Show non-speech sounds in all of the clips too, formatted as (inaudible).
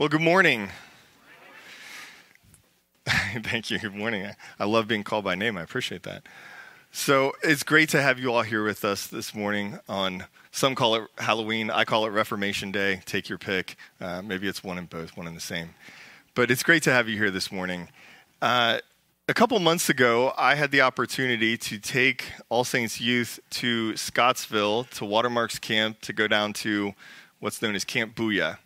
Well, good morning. (laughs) Thank you. Good morning. I love being called by name. I appreciate that. So it's great to have you all here with us this morning on some call it Halloween. I call it Reformation Day. Take your pick. Uh, maybe it's one and both, one and the same. But it's great to have you here this morning. Uh, a couple months ago, I had the opportunity to take All Saints Youth to Scottsville to Watermarks Camp to go down to what's known as Camp Booyah.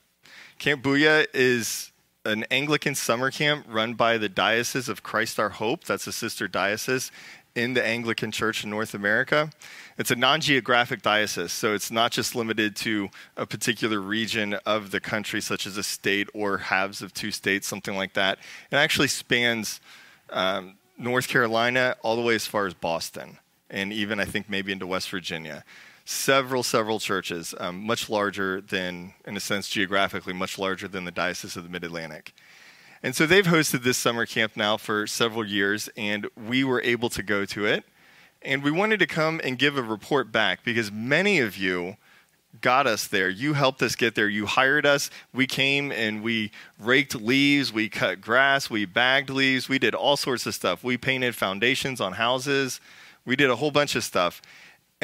Camp Booyah is an Anglican summer camp run by the Diocese of Christ Our Hope. That's a sister diocese in the Anglican Church in North America. It's a non geographic diocese, so it's not just limited to a particular region of the country, such as a state or halves of two states, something like that. It actually spans um, North Carolina all the way as far as Boston, and even I think maybe into West Virginia several, several churches, um, much larger than, in a sense, geographically, much larger than the Diocese of the Mid Atlantic. And so they've hosted this summer camp now for several years, and we were able to go to it. And we wanted to come and give a report back because many of you got us there. You helped us get there. You hired us. We came and we raked leaves, we cut grass, we bagged leaves, we did all sorts of stuff. We painted foundations on houses, we did a whole bunch of stuff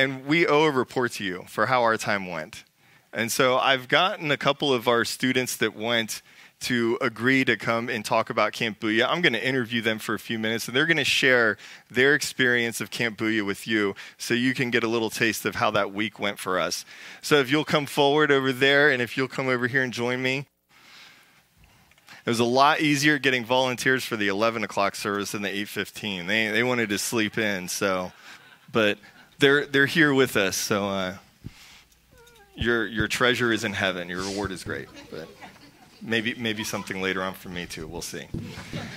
and we owe a report to you for how our time went. And so I've gotten a couple of our students that went to agree to come and talk about Camp Booyah. I'm going to interview them for a few minutes, and they're going to share their experience of Camp Booyah with you so you can get a little taste of how that week went for us. So if you'll come forward over there, and if you'll come over here and join me. It was a lot easier getting volunteers for the 11 o'clock service than the 8:15. They they wanted to sleep in, so, but they're, they're here with us. So uh, your, your treasure is in heaven. Your reward is great. But maybe, maybe something later on for me too. We'll see.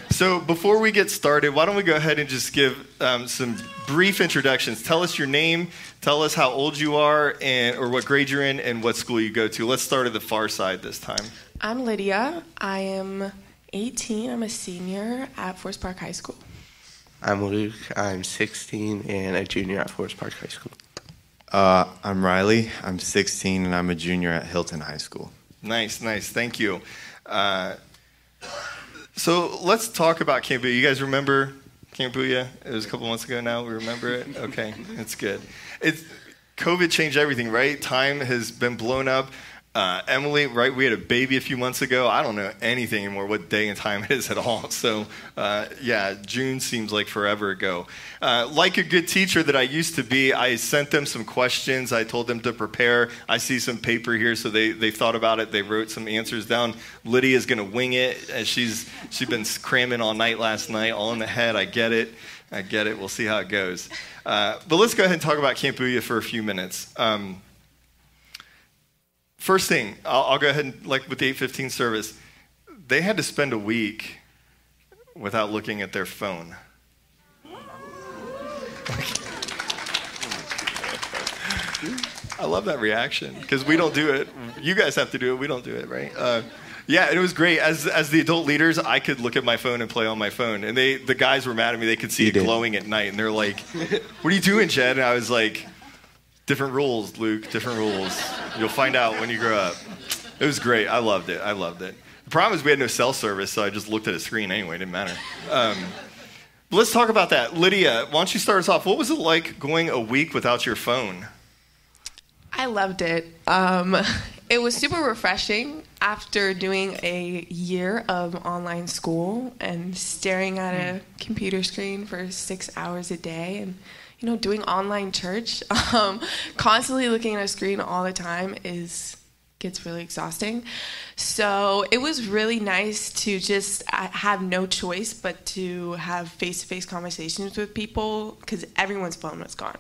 So before we get started, why don't we go ahead and just give um, some brief introductions? Tell us your name, tell us how old you are, and, or what grade you're in, and what school you go to. Let's start at the far side this time. I'm Lydia. I am 18. I'm a senior at Forest Park High School. I'm Luke. I'm 16 and a junior at Forest Park High School. Uh, I'm Riley. I'm 16 and I'm a junior at Hylton High School. Nice, nice. Thank you. Uh, so let's talk about Camp Booyah. You guys remember Camp Booyah? It was a couple months ago now. We remember it? Okay, (laughs) it's good. It's, COVID changed everything, right? Time has been blown up. Uh, Emily, right? We had a baby a few months ago. I don't know anything anymore what day and time (laughs) it is at all. So, uh, yeah, June seems like forever ago. Uh, like a good teacher that I used to be, I sent them some questions. I told them to prepare. I see some paper here, so they, they thought about it. They wrote some answers down. Lydia's going to wing it. As she's she's been cramming all night last night, all in the head. I get it. I get it. We'll see how it goes. Uh, but let's go ahead and talk about Camp Booyah for a few minutes. Um, First thing, I'll, I'll go ahead and, like with the 815 service, they had to spend a week without looking at their phone. I love that reaction because we don't do it. You guys have to do it. We don't do it, right? Uh, yeah, it was great. As as the adult leaders, I could look at my phone and play on my phone, and they the guys were mad at me. They could see you it did. glowing at night, and they're like, "What are you doing, Jed?" And I was like, Different rules, Luke, different rules. You'll find out when you grow up. It was great. I loved it. I loved it. The problem is we had no cell service, so I just looked at a screen anyway. It didn't matter. Um, let's talk about that. Lydia, why don't you start us off? What was it like going a week without your phone? I loved it. Um, it was super refreshing after doing a year of online school and staring at a computer screen for six hours a day and you know, doing online church, (laughs) um, constantly looking at a screen all the time is gets really exhausting. So it was really nice to just uh, have no choice but to have face to face conversations with people because everyone's phone was gone.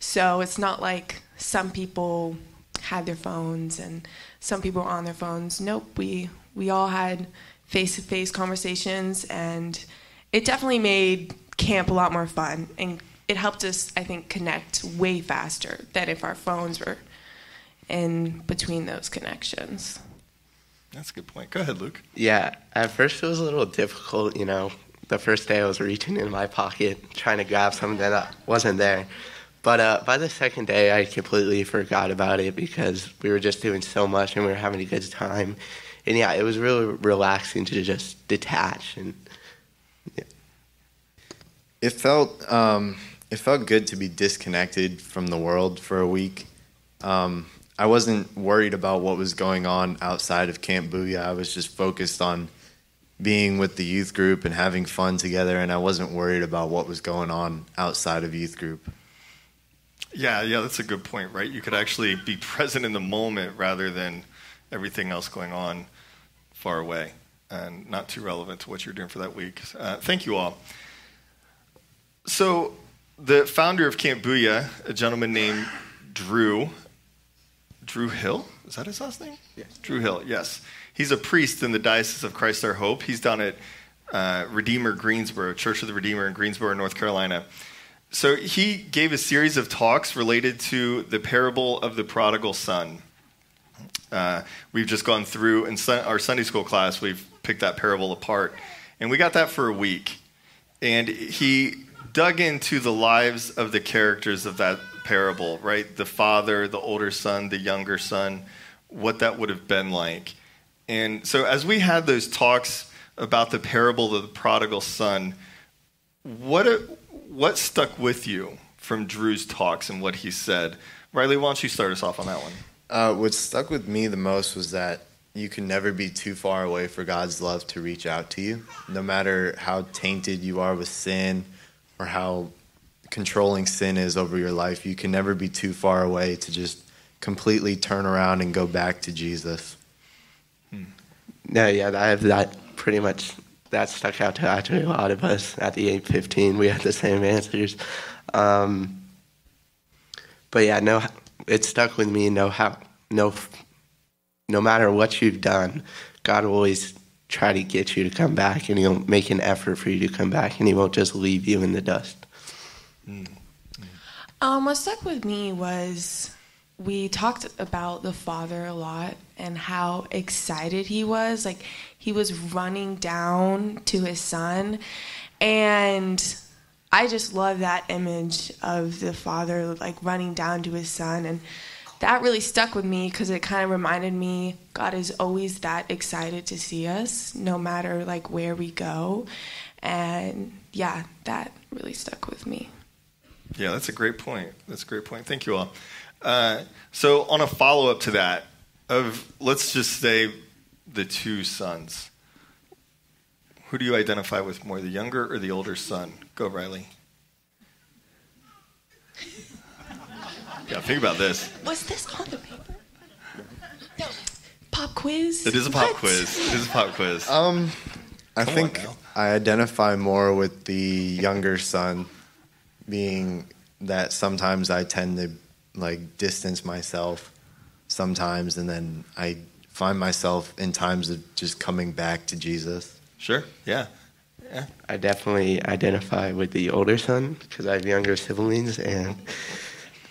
So it's not like some people had their phones and some people were on their phones. Nope, we we all had face to face conversations and it definitely made camp a lot more fun and it helped us, I think, connect way faster than if our phones were in between those connections. That's a good point. Go ahead, Luke. Yeah, at first it was a little difficult, you know. The first day I was reaching in my pocket trying to grab something that wasn't there. But uh, by the second day, I completely forgot about it because we were just doing so much and we were having a good time. and yeah, it was really relaxing to just detach and yeah. It felt um, it felt good to be disconnected from the world for a week. Um, I wasn't worried about what was going on outside of Camp Booyah. I was just focused on being with the youth group and having fun together, and I wasn't worried about what was going on outside of youth group. Yeah, yeah, that's a good point, right? You could actually be (laughs) present in the moment rather than everything else going on far away and not too relevant to what you're doing for that week. Uh, thank you all. So, the founder of Camp Booyah, a gentleman named Drew, Drew Hill, is that his last name? Yes. Drew Hill, yes. He's a priest in the Diocese of Christ Our Hope. He's down at uh, Redeemer Greensboro, Church of the Redeemer in Greensboro, North Carolina. So he gave a series of talks related to the parable of the prodigal son. Uh, we've just gone through in sun- our Sunday school class, we've picked that parable apart. And we got that for a week. And he dug into the lives of the characters of that parable, right? The father, the older son, the younger son, what that would have been like. And so as we had those talks about the parable of the prodigal son, what, what stuck with you from Drew's talks and what he said? Riley, why don't you start us off on that one? Uh, what stuck with me the most was that you can never be too far away for God's love to reach out to you. No matter how tainted you are with sin or how controlling sin is over your life, you can never be too far away to just completely turn around and go back to Jesus. Hmm. No, yeah, I have that pretty much. That stuck out to actually a lot of us at the 815. We had the same answers. Um, but yeah, no, it stuck with me. No, how, no, no matter what you've done, God will always try to get you to come back, and He'll make an effort for you to come back, and He won't just leave you in the dust. Mm. Um, what stuck with me was we talked about the father a lot and how excited he was. Like he was running down to his son, and I just love that image of the father like running down to his son and that really stuck with me because it kind of reminded me God is always that excited to see us, no matter like where we go, and yeah, that really stuck with me. Yeah, that's a great point. That's a great point. Thank you all. Uh, so, on a follow up to that, of let's just say the two sons, who do you identify with more, the younger or the older son? Go, Riley. Yeah, think about this. Was this on the paper? No. Pop quiz? It is a pop what? quiz. It is a pop quiz. Um, I Come think I identify more with the younger son, being that sometimes I tend to like distance myself sometimes, and then I find myself in times of just coming back to Jesus. Sure. Yeah. Yeah. I definitely identify with the older son because I have younger siblings, and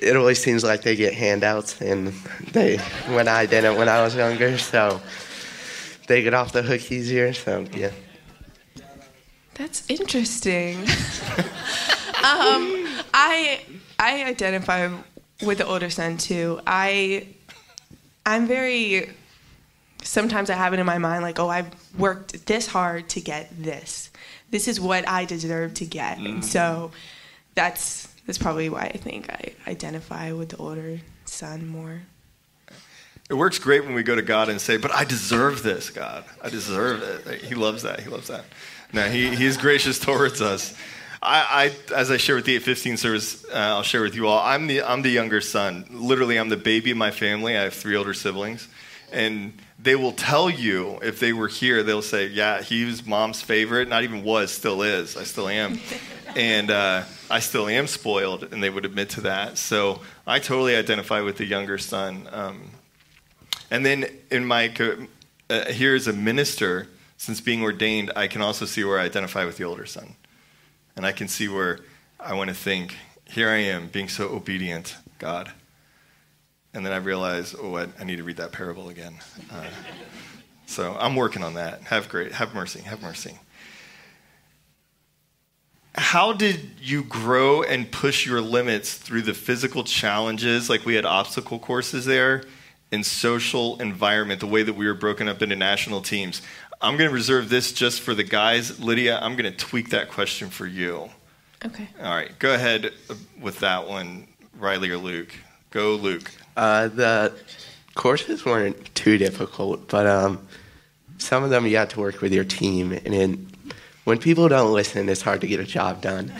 it always seems like they get handouts, and they when I didn't when I was younger, so they get off the hook easier. So yeah. That's interesting. (laughs) um, I I identify with the older son too. I I'm very sometimes I have it in my mind like, oh, I've worked this hard to get this. This is what I deserve to get. Mm. And so that's that's probably why I think I identify with the older son more. It works great when we go to God and say, "But I deserve this, God. I deserve it." He loves that. He loves that. No, he, he is gracious (laughs) towards us. I, I, as I share with the 815 service, uh, I'll share with you all. I'm the I'm the younger son. Literally, I'm the baby of my family. I have three older siblings, and they will tell you if they were here. They'll say, "Yeah, he was mom's favorite. Not even was, still is. I still am." (laughs) and uh, I still am spoiled, and they would admit to that. So I totally identify with the younger son. Um, and then in my uh, here as a minister, since being ordained, I can also see where I identify with the older son, and I can see where I want to think. Here I am, being so obedient, God. And then I realize, oh, I, I need to read that parable again. Uh, so I'm working on that. Have great, have mercy, have mercy how did you grow and push your limits through the physical challenges? Like we had obstacle courses there, and social environment, the way that we were broken up into national teams. I'm going to reserve this just for the guys. Lydia, I'm going to tweak that question for you. Okay. All right, go ahead with that one, Riley or Luke. Go, Luke. Uh, the courses weren't too difficult, but um, some of them you had to work with your team, and in, when people don't listen, it's hard to get a job done.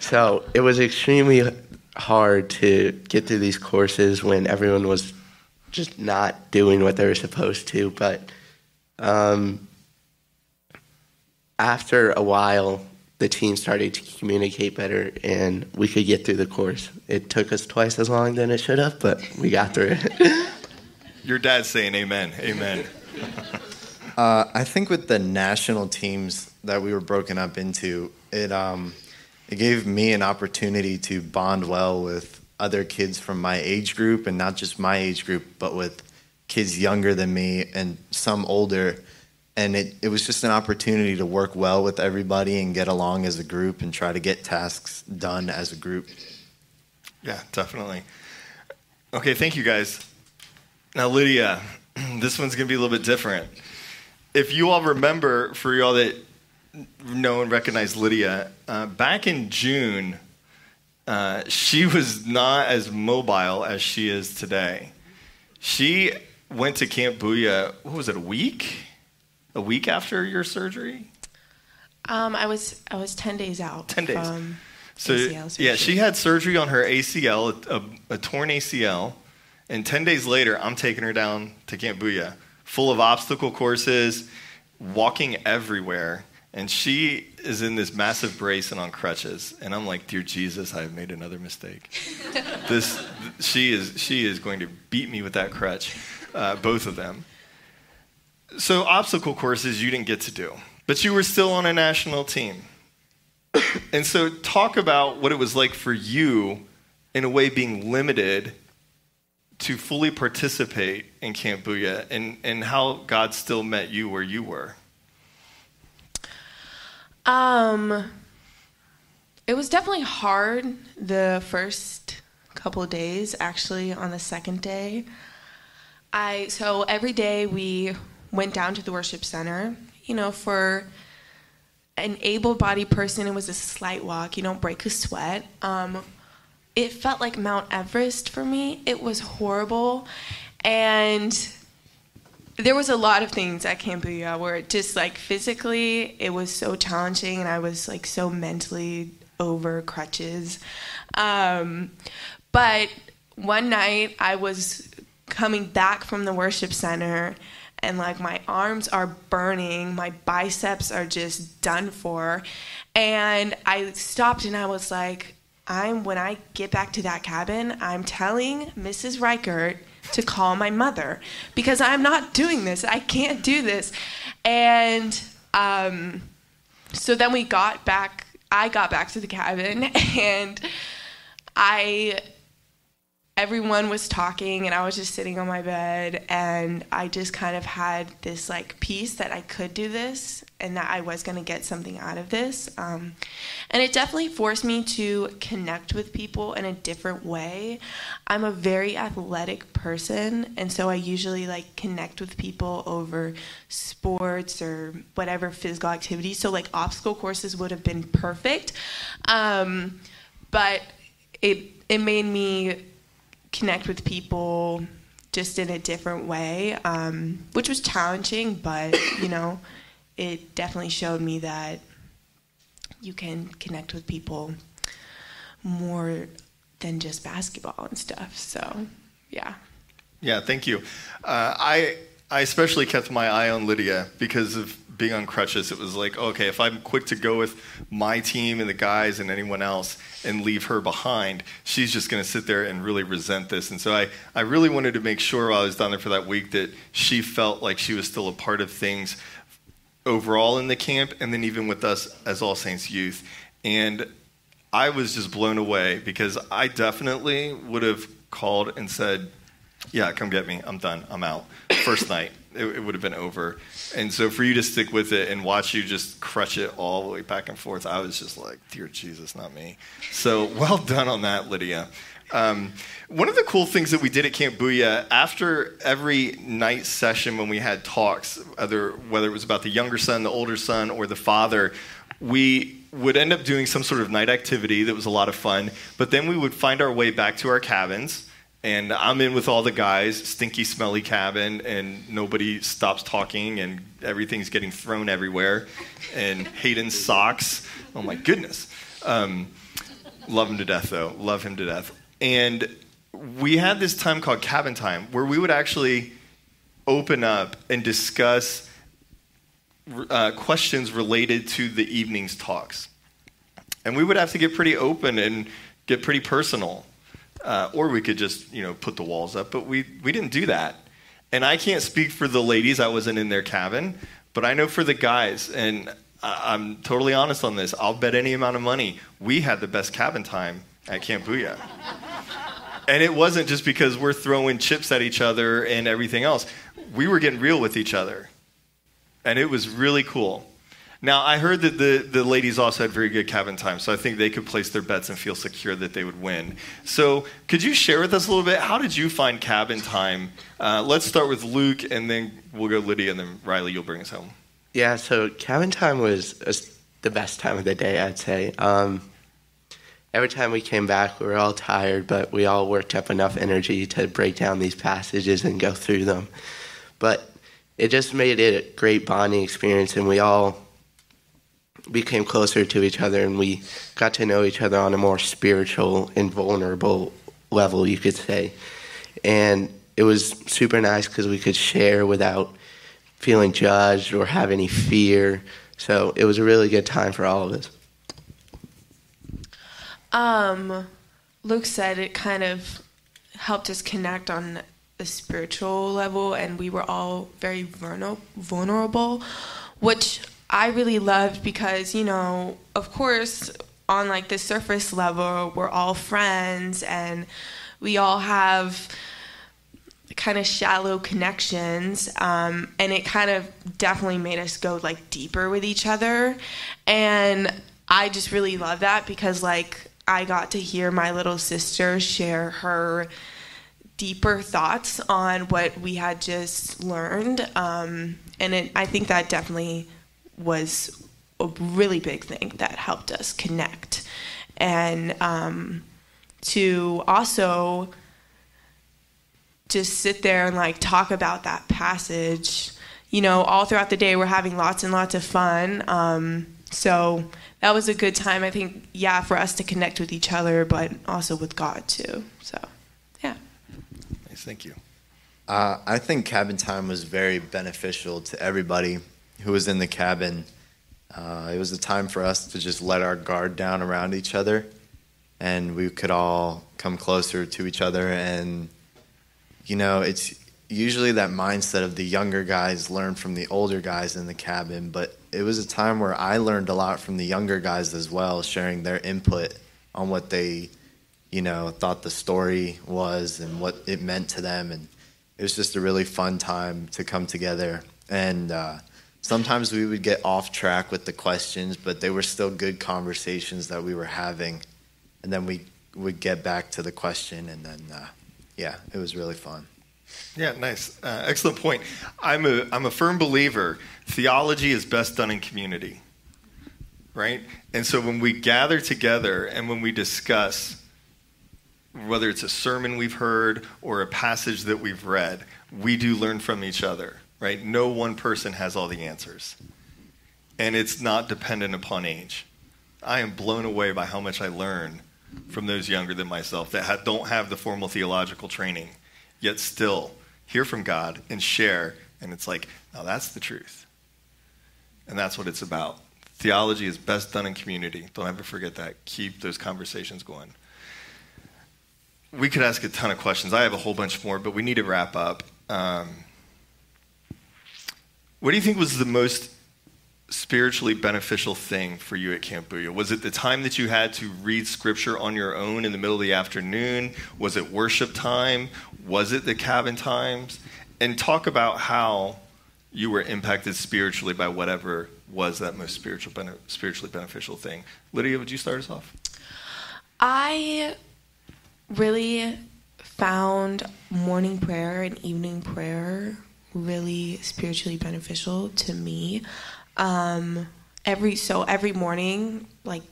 so it was extremely hard to get through these courses when everyone was just not doing what they were supposed to. But um, after a while, the team started to communicate better and we could get through the course. It took us twice as long than it should have, but we got through it. (laughs) Your dad's saying amen. Amen. (laughs) uh, I think with the national teams that we were broken up into, it um, it gave me an opportunity to bond well with other kids from my age group, and not just my age group, but with kids younger than me and some older and it, it was just an opportunity to work well with everybody and get along as a group and try to get tasks done as a group. Yeah, definitely. Okay, thank you guys. Now, Lydia, (clears throat) this one's going to be a little bit different. If you all remember, for y'all that know and recognize Lydia, uh, back in June, uh, she was not as mobile as she is today. She went to Camp Booyah, what was it, a week? A week after your surgery? Um, I was I was ten days out. Ten days. so yeah, she had surgery on her ACL, a, a, torn ACL, and ten days later, I'm taking her down to Camp Booyah, full of obstacle courses, walking everywhere, and she is in this massive brace and on crutches, and I'm like, dear Jesus, I have made another mistake. (laughs) this, she is she is going to beat me with that crutch, uh, both of them so obstacle courses you didn't get to do, but you were still on a national team. and so talk about what it was like for you in a way being limited to fully participate in Camp Booyah and, and how God still met you where you were. Um, it was definitely hard the first couple of days. Actually, on the second day, I so every day we went down to the worship center. You know, for an able-bodied person, it was a slight walk. You don't break a sweat. Um, it felt like Mount Everest for me. It was horrible, and there was a lot of things at Camp Booyah where it just like physically it was so challenging, and I was like so mentally over crutches. Um, but one night I was coming back from the worship center and like my arms are burning, my biceps are just done for. And I stopped and I was like, I'm when I get back to that cabin, I'm telling Mrs. Reichert to call my mother because I'm not doing this. I can't do this. And um, so then we got back, I got back to the cabin (laughs) and I everyone was talking and I was just sitting on my bed and I just kind of had this like peace that I could do this and that I was going to get something out of this. Um, and it definitely forced me to connect with people in a different way. I'm a very athletic person and so I usually like connect with people over sports or whatever physical activity. So like obstacle courses would have been perfect. Um, but it it made me connect with people just in a different way, um, which was challenging, but you know, it definitely showed me that you can connect with people more than just basketball and stuff. So, yeah. Yeah, thank you. Uh, I I especially kept my eye on Lydia because of being on crutches, it was like, okay, if I'm quick to go with my team and the guys and anyone else and leave her behind, she's just going to sit there and really resent this. And so I, I really wanted to make sure while I was down there for that week that she felt like she was still a part of things overall in the camp and then even with us as All Saints youth. And I was just blown away because I definitely would have called and said, yeah, come get me. I'm done. I'm out. First night, it, it, would have been over. And so for you to stick with it and watch you just crush it all the way back and forth, I was just like, dear Jesus, not me. So well done on that, Lydia. Um, one of the cool things that we did at Camp Booyah, after every night session when we had talks, whether, whether it was about the younger son, the older son, or the father, we would end up doing some sort of night activity that was a lot of fun. But then we would find our way back to our cabins. And I'm in with all the guys, stinky, smelly cabin, and nobody stops talking, and everything's getting thrown everywhere. And Hayden's socks. Oh my goodness. Um, love him to death, though. Love him to death. And we had this time called cabin time where we would actually open up and discuss uh, questions related to the evening's talks. And we would have to get pretty open and get pretty personal. Uh, or we could just, you know, put the walls up, but we, we didn't do that. And I can't speak for the ladies, I wasn't in their cabin, but I know for the guys, and I, I'm totally honest on this, I'll bet any amount of money, we had the best cabin time at Camp Booyah. And it wasn't just because we're throwing chips at each other and everything else. We were getting real with each other. And it was really cool. Now, I heard that the, the ladies also had very good cabin time, so I think they could place their bets and feel secure that they would win. So, could you share with us a little bit? How did you find cabin time? Uh, let's start with Luke, and then we'll go Lydia, and then Riley, you'll bring us home. Yeah, so cabin time was, the best time of the day, I'd say. Um, every time we came back, we were all tired, but we all worked up enough energy to break down these passages and go through them. But it just made it a great bonding experience, and we all became closer to each other, and we got to know each other on a more spiritual and vulnerable level, you could say. And it was super nice because we could share without feeling judged or have any fear. So it was a really good time for all of us. Um, Luke said it kind of helped us connect on a spiritual level, and we were all very vulnerable, which I really loved because, you know, of course, on like the surface level, we're all friends and we all have kind of shallow connections um, and it kind of definitely made us go like deeper with each other and i just really love that because like I got to hear my little sister share her deeper thoughts on what we had just learned. Um, and it, I think that definitely was a really big thing that helped us connect. And um, to also just sit there and like talk about that passage. You know, all throughout the day, we're having lots and lots of fun. Um, so that was a good time. I think, yeah, for us to connect with each other, but also with God too. So, yeah. Nice, thank you. Uh, I think cabin time was very beneficial to everybody who was in the cabin. Uh, it was a time for us to just let our guard down around each other, and we could all come closer to each other. And you know, it's usually that mindset of the younger guys learn from the older guys in the cabin, but it was a time where I learned a lot from the younger guys as well, sharing their input on what they, you know, thought the story was and what it meant to them. And it was just a really fun time to come together. And uh, sometimes we would get off track with the questions, but they were still good conversations that we were having. And then we would get back to the question, and then, uh, yeah, it was really fun. Yeah, nice. Uh, excellent point. I'm a, I'm a firm believer theology is best done in community, right? And so when we gather together and when we discuss, whether it's a sermon we've heard or a passage that we've read, we do learn from each other, right? No one person has all the answers. And it's not dependent upon age. I am blown away by how much I learn from those younger than myself that don't have the formal theological training, yet still hear from God and share. And it's like, now that's the truth. And that's what it's about. Theology is best done in community. Don't ever forget that. Keep those conversations going. We could ask a ton of questions. I have a whole bunch more, but we need to wrap up. Um, what do you think was the most spiritually beneficial thing for you at Camp Booyah? Was it the time that you had to read scripture on your own in the middle of the afternoon? Was it worship time? Was it the cabin times? And talk about how you were impacted spiritually by whatever was that most spiritual, spiritually beneficial thing. Lydia, would you start us off? I really found morning prayer and evening prayer really spiritually beneficial to me. Um, every so every morning, like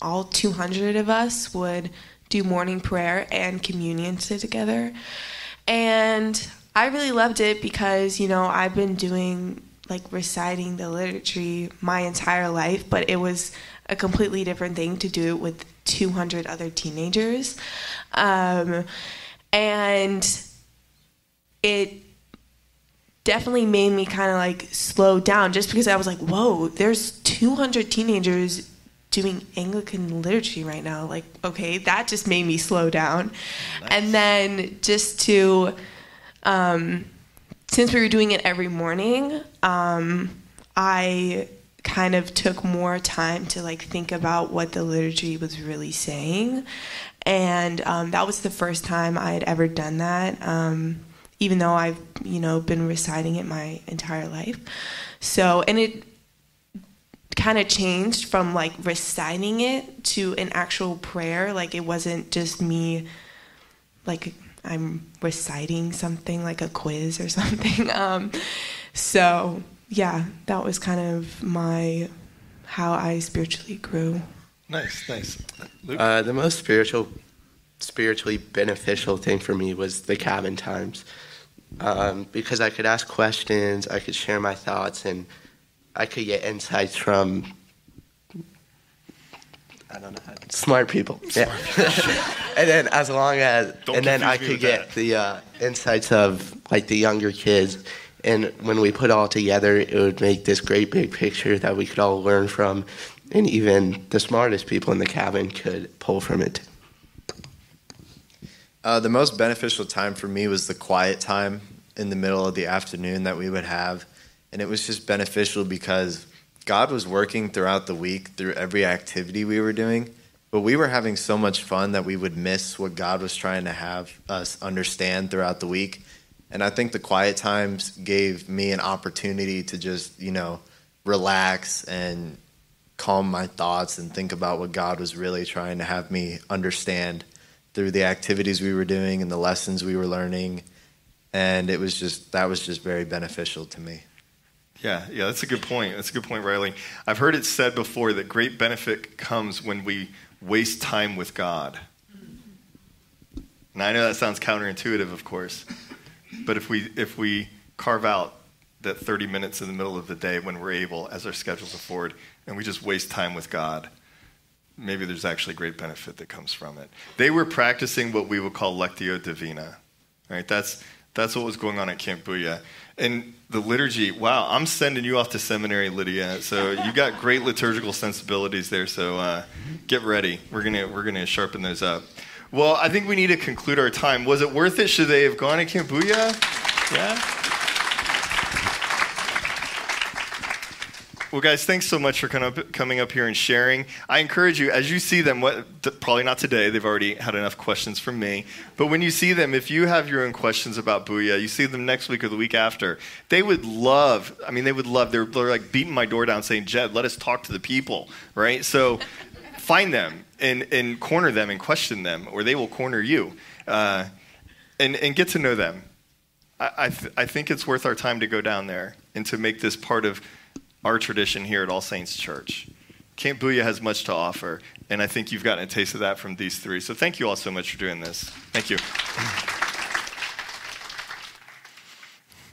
all 200 of us would do morning prayer and communion together, and I really loved it because you know I've been doing like reciting the liturgy my entire life, but it was a completely different thing to do it with 200 other teenagers. Um, and it definitely made me kind of like slow down just because I was like, whoa, there's 200 teenagers doing Anglican liturgy right now. Like, okay, that just made me slow down. Nice. And then just to, um, since we were doing it every morning, um, I kind of took more time to like think about what the liturgy was really saying and um, that was the first time i had ever done that um, even though i've you know been reciting it my entire life. So and it kind of changed from like reciting it to an actual prayer. Like it wasn't just me like i'm reciting something like a quiz or (laughs) something. Um, so yeah, that was kind of my how I spiritually grew. Nice, nice. Uh, the most spiritual, spiritually beneficial thing for me was the cabin times, um, because I could ask questions, I could share my thoughts, and I could get insights from. I don't know how smart people. Smart (laughs) yeah. and then as long as don't and then I could get that. the uh, insights of like the younger kids and when we put all together, it would make this great big picture that we could all learn from, and even the smartest people in the cabin could pull from it. Uh, the most beneficial time for me was the quiet time in the middle of the afternoon that we would have. And it was just beneficial because God was working throughout the week through every activity we were doing. But we were having so much fun that we would miss what God was trying to have us understand throughout the week. And I think the quiet times gave me an opportunity to just, you know, relax and calm my thoughts and think about what God was really trying to have me understand through the activities we were doing and the lessons we were learning. And it was just, that was just very beneficial to me. Yeah, yeah, that's a good point. That's a good point, Riley. I've heard it said before that great benefit comes when we waste time with God. And I know that sounds counterintuitive, of course. But if we if we carve out that 30 minutes in the middle of the day when we're able, as our schedules afford, and we just waste time with God, maybe there's actually great benefit that comes from it. They were practicing what we would call lectio divina, right? That's that's what was going on at Camp Booyah. And the liturgy, wow, I'm sending you off to seminary, Lydia. So you got great liturgical sensibilities there. So uh, get ready. We're gonna we're gonna sharpen those up. Well, I think we need to conclude our time. Was it worth it? Should they have gone to Camp Booyah? Yeah? Well, guys, thanks so much for coming up here and sharing. I encourage you, as you see them, what, probably not today, they've already had enough questions from me. But when you see them, if you have your own questions about Booyah, you see them next week or the week after, they would love, I mean, they would love, they're, they're like beating my door down saying, Jed, let us talk to the people, right? So find them and, and corner them and question them, or they will corner you, uh, and, and get to know them. I, I, th- I think it's worth our time to go down there and to make this part of our tradition here at All Saints Church. Camp Booyah has much to offer, and I think you've gotten a taste of that from these three. So thank you all so much for doing this. Thank you.